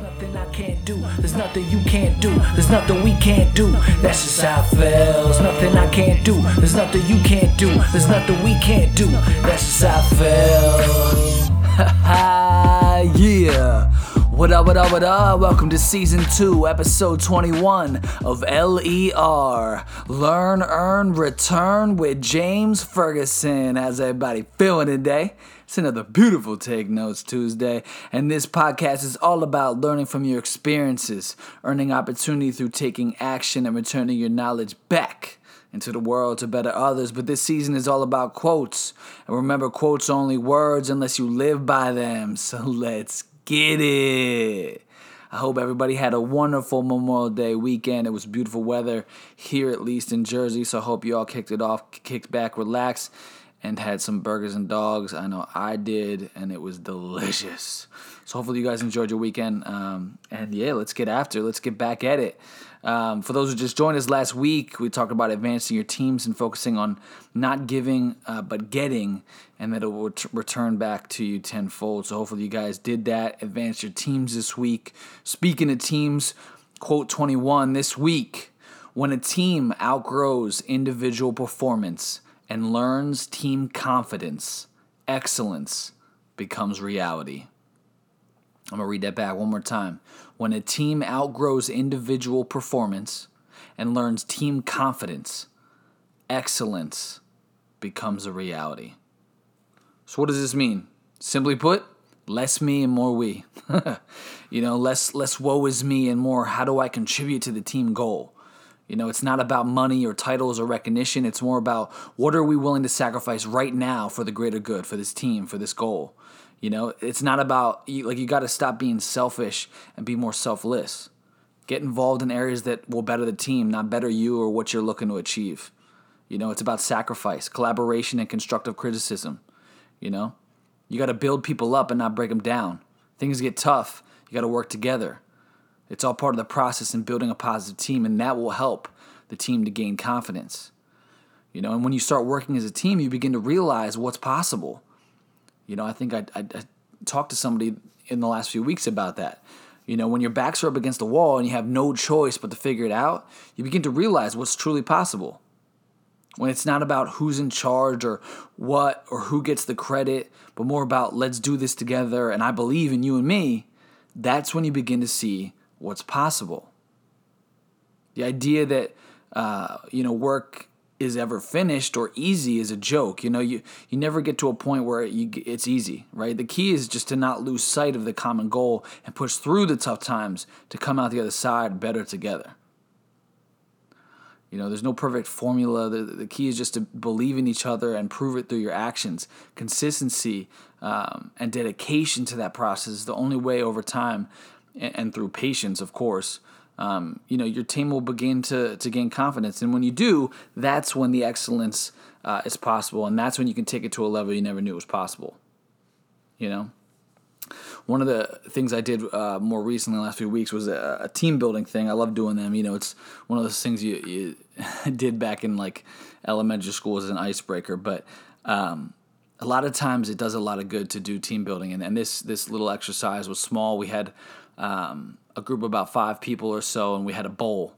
Nothing I can't do. There's nothing you can't do. There's nothing we can't do. That's just how it feels. Nothing I can't do. There's nothing you can't do. There's nothing we can't do. That's just how it feels. yeah. What up, what up, what up? Welcome to season two, episode 21 of LER Learn, Earn, Return with James Ferguson. How's everybody feeling today? It's another beautiful Take Notes Tuesday, and this podcast is all about learning from your experiences, earning opportunity through taking action, and returning your knowledge back into the world to better others. But this season is all about quotes. And remember, quotes are only words unless you live by them. So let's get it. I hope everybody had a wonderful Memorial Day weekend. It was beautiful weather here, at least in Jersey. So I hope you all kicked it off, kicked back, relaxed, and had some burgers and dogs. I know I did, and it was delicious. So hopefully you guys enjoyed your weekend. Um, and yeah, let's get after. Let's get back at it. Um, for those who just joined us last week, we talked about advancing your teams and focusing on not giving uh, but getting, and that it will t- return back to you tenfold. So hopefully you guys did that. Advance your teams this week. Speaking of teams, quote 21 this week when a team outgrows individual performance and learns team confidence, excellence becomes reality. I'm going to read that back one more time. When a team outgrows individual performance and learns team confidence, excellence becomes a reality. So, what does this mean? Simply put, less me and more we. you know, less less woe is me and more how do I contribute to the team goal? You know, it's not about money or titles or recognition. It's more about what are we willing to sacrifice right now for the greater good, for this team, for this goal. You know, it's not about like you got to stop being selfish and be more selfless. Get involved in areas that will better the team, not better you or what you're looking to achieve. You know, it's about sacrifice, collaboration, and constructive criticism. You know, you got to build people up and not break them down. Things get tough. You got to work together. It's all part of the process in building a positive team, and that will help the team to gain confidence. You know, and when you start working as a team, you begin to realize what's possible. You know, I think I, I, I talked to somebody in the last few weeks about that. You know, when your backs are up against the wall and you have no choice but to figure it out, you begin to realize what's truly possible. When it's not about who's in charge or what or who gets the credit, but more about let's do this together and I believe in you and me, that's when you begin to see what's possible. The idea that, uh, you know, work is ever finished or easy is a joke. You know, you you never get to a point where you, it's easy, right? The key is just to not lose sight of the common goal and push through the tough times to come out the other side better together. You know, there's no perfect formula. The, the key is just to believe in each other and prove it through your actions. Consistency um, and dedication to that process is the only way over time, and, and through patience, of course, um, you know, your team will begin to, to gain confidence. And when you do, that's when the excellence uh, is possible. And that's when you can take it to a level you never knew was possible. You know? One of the things I did uh, more recently, last few weeks, was a, a, team building thing. I love doing them. You know, it's one of those things you, you did back in like elementary school as an icebreaker. But um, a lot of times it does a lot of good to do team building. And, and this this little exercise was small. We had um, a group of about five people or so, and we had a bowl.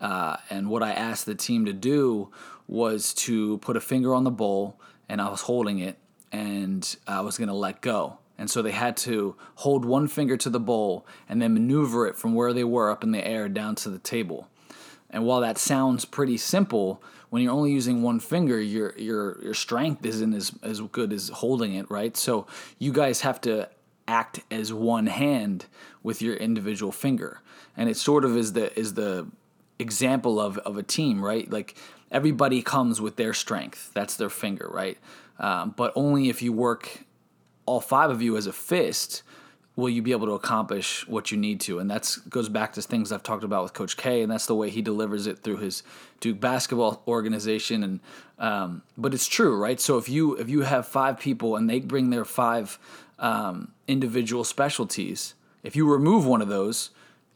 Uh, and what I asked the team to do was to put a finger on the bowl, and I was holding it, and I was going to let go. And so they had to hold one finger to the bowl and then maneuver it from where they were up in the air down to the table. And while that sounds pretty simple, when you're only using one finger, your your your strength isn't as, as good as holding it, right? So you guys have to act as one hand with your individual finger. And it sort of is the is the example of, of a team, right? Like everybody comes with their strength. That's their finger, right? Um, but only if you work all five of you as a fist will you be able to accomplish what you need to and that goes back to things i've talked about with coach k and that's the way he delivers it through his duke basketball organization and um, but it's true right so if you if you have five people and they bring their five um, individual specialties. If you remove one of those,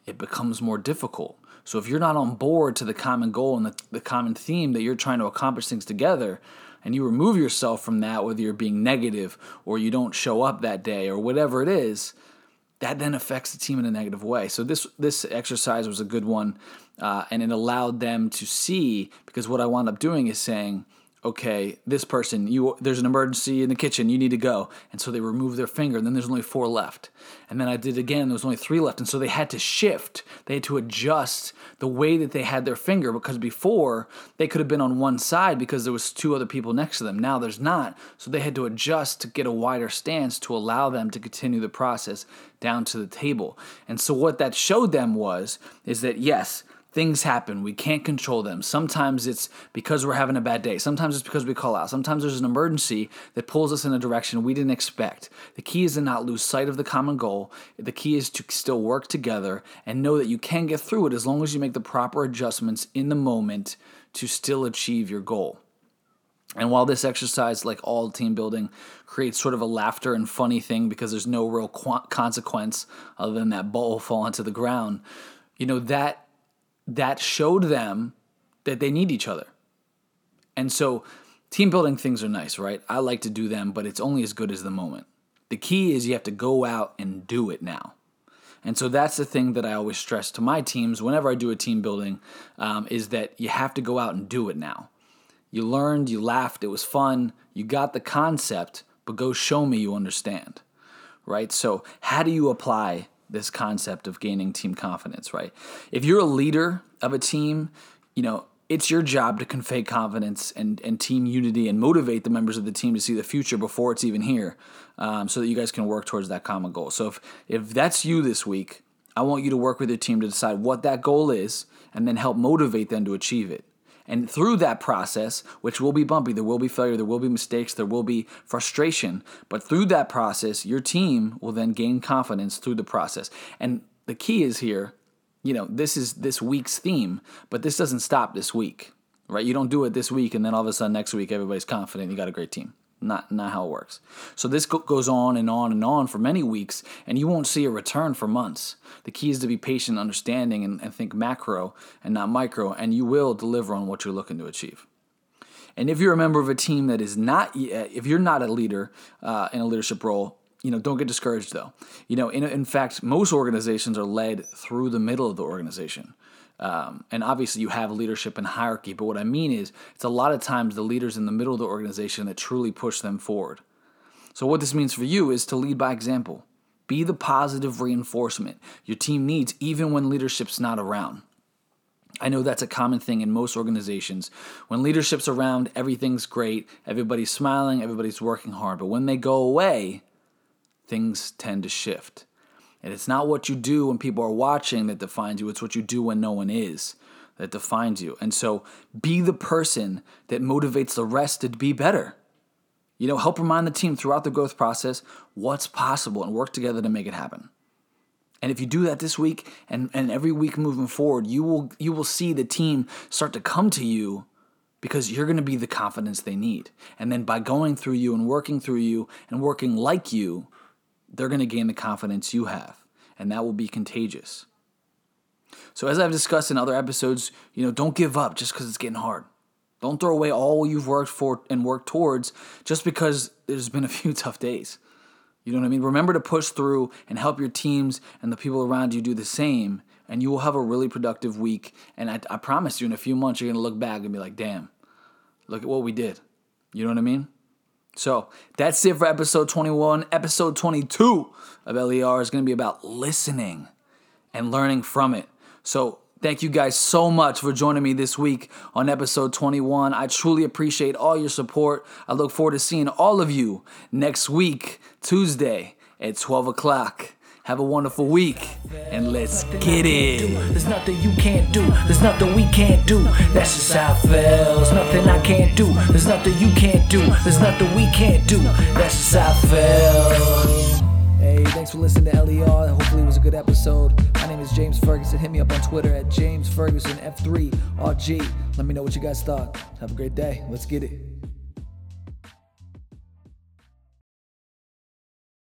it becomes more difficult. So if you're not on board to the common goal and the, the common theme that you're trying to accomplish things together, and you remove yourself from that, whether you're being negative or you don't show up that day or whatever it is, that then affects the team in a negative way. So this this exercise was a good one, uh, and it allowed them to see because what I wound up doing is saying okay, this person, you there's an emergency in the kitchen, you need to go. And so they remove their finger, and then there's only four left. And then I did again, there was only three left. And so they had to shift, they had to adjust the way that they had their finger because before they could have been on one side because there was two other people next to them. Now there's not. So they had to adjust to get a wider stance to allow them to continue the process down to the table. And so what that showed them was is that yes, things happen. We can't control them. Sometimes it's because we're having a bad day. Sometimes it's because we call out. Sometimes there's an emergency that pulls us in a direction we didn't expect. The key is to not lose sight of the common goal. The key is to still work together and know that you can get through it as long as you make the proper adjustments in the moment to still achieve your goal. And while this exercise, like all team building, creates sort of a laughter and funny thing because there's no real qu- consequence other than that ball falling to the ground, you know, that that showed them that they need each other. And so team building things are nice, right? I like to do them, but it's only as good as the moment. The key is you have to go out and do it now. And so that's the thing that I always stress to my teams whenever I do a team building um, is that you have to go out and do it now. You learned, you laughed, it was fun, you got the concept, but go show me you understand, right? So, how do you apply this concept of gaining team confidence, right? If you're a leader of a team, you know, it's your job to convey confidence and, and team unity and motivate the members of the team to see the future before it's even here um, so that you guys can work towards that common goal. So if, if that's you this week, I want you to work with your team to decide what that goal is and then help motivate them to achieve it. And through that process, which will be bumpy, there will be failure, there will be mistakes, there will be frustration, but through that process, your team will then gain confidence through the process. And the key is here, you know, this is this week's theme, but this doesn't stop this week, right? You don't do it this week and then all of a sudden next week everybody's confident, you got a great team. Not not how it works. So this goes on and on and on for many weeks, and you won't see a return for months. The key is to be patient, understanding, and, and think macro and not micro, and you will deliver on what you're looking to achieve. And if you're a member of a team that is not, if you're not a leader uh, in a leadership role, you know, don't get discouraged though. You know, in, in fact, most organizations are led through the middle of the organization. Um, and obviously, you have leadership and hierarchy, but what I mean is, it's a lot of times the leaders in the middle of the organization that truly push them forward. So, what this means for you is to lead by example. Be the positive reinforcement your team needs, even when leadership's not around. I know that's a common thing in most organizations. When leadership's around, everything's great, everybody's smiling, everybody's working hard. But when they go away, things tend to shift. And it's not what you do when people are watching that defines you, it's what you do when no one is that defines you. And so be the person that motivates the rest to be better. You know, help remind the team throughout the growth process what's possible and work together to make it happen. And if you do that this week and, and every week moving forward, you will you will see the team start to come to you because you're going to be the confidence they need. And then by going through you and working through you and working like you, they're going to gain the confidence you have, and that will be contagious. So, as I've discussed in other episodes, you know, don't give up just because it's getting hard. Don't throw away all you've worked for and worked towards just because there's been a few tough days. You know what I mean? Remember to push through and help your teams and the people around you do the same, and you will have a really productive week. And I, I promise you, in a few months, you're going to look back and be like, damn, look at what we did. You know what I mean? So that's it for episode 21. Episode 22 of LER is going to be about listening and learning from it. So thank you guys so much for joining me this week on episode 21. I truly appreciate all your support. I look forward to seeing all of you next week, Tuesday at 12 o'clock. Have a wonderful week and let's get it. There's nothing you can't do. There's nothing we can't do. That's just how it feels. Nothing I can't do. There's nothing you can't do. There's nothing we can't do. That's just how it feels. Hey, thanks for listening to LER. Hopefully, it was a good episode. My name is James Ferguson. Hit me up on Twitter at James Ferguson F3RG. Let me know what you guys thought. Have a great day. Let's get it.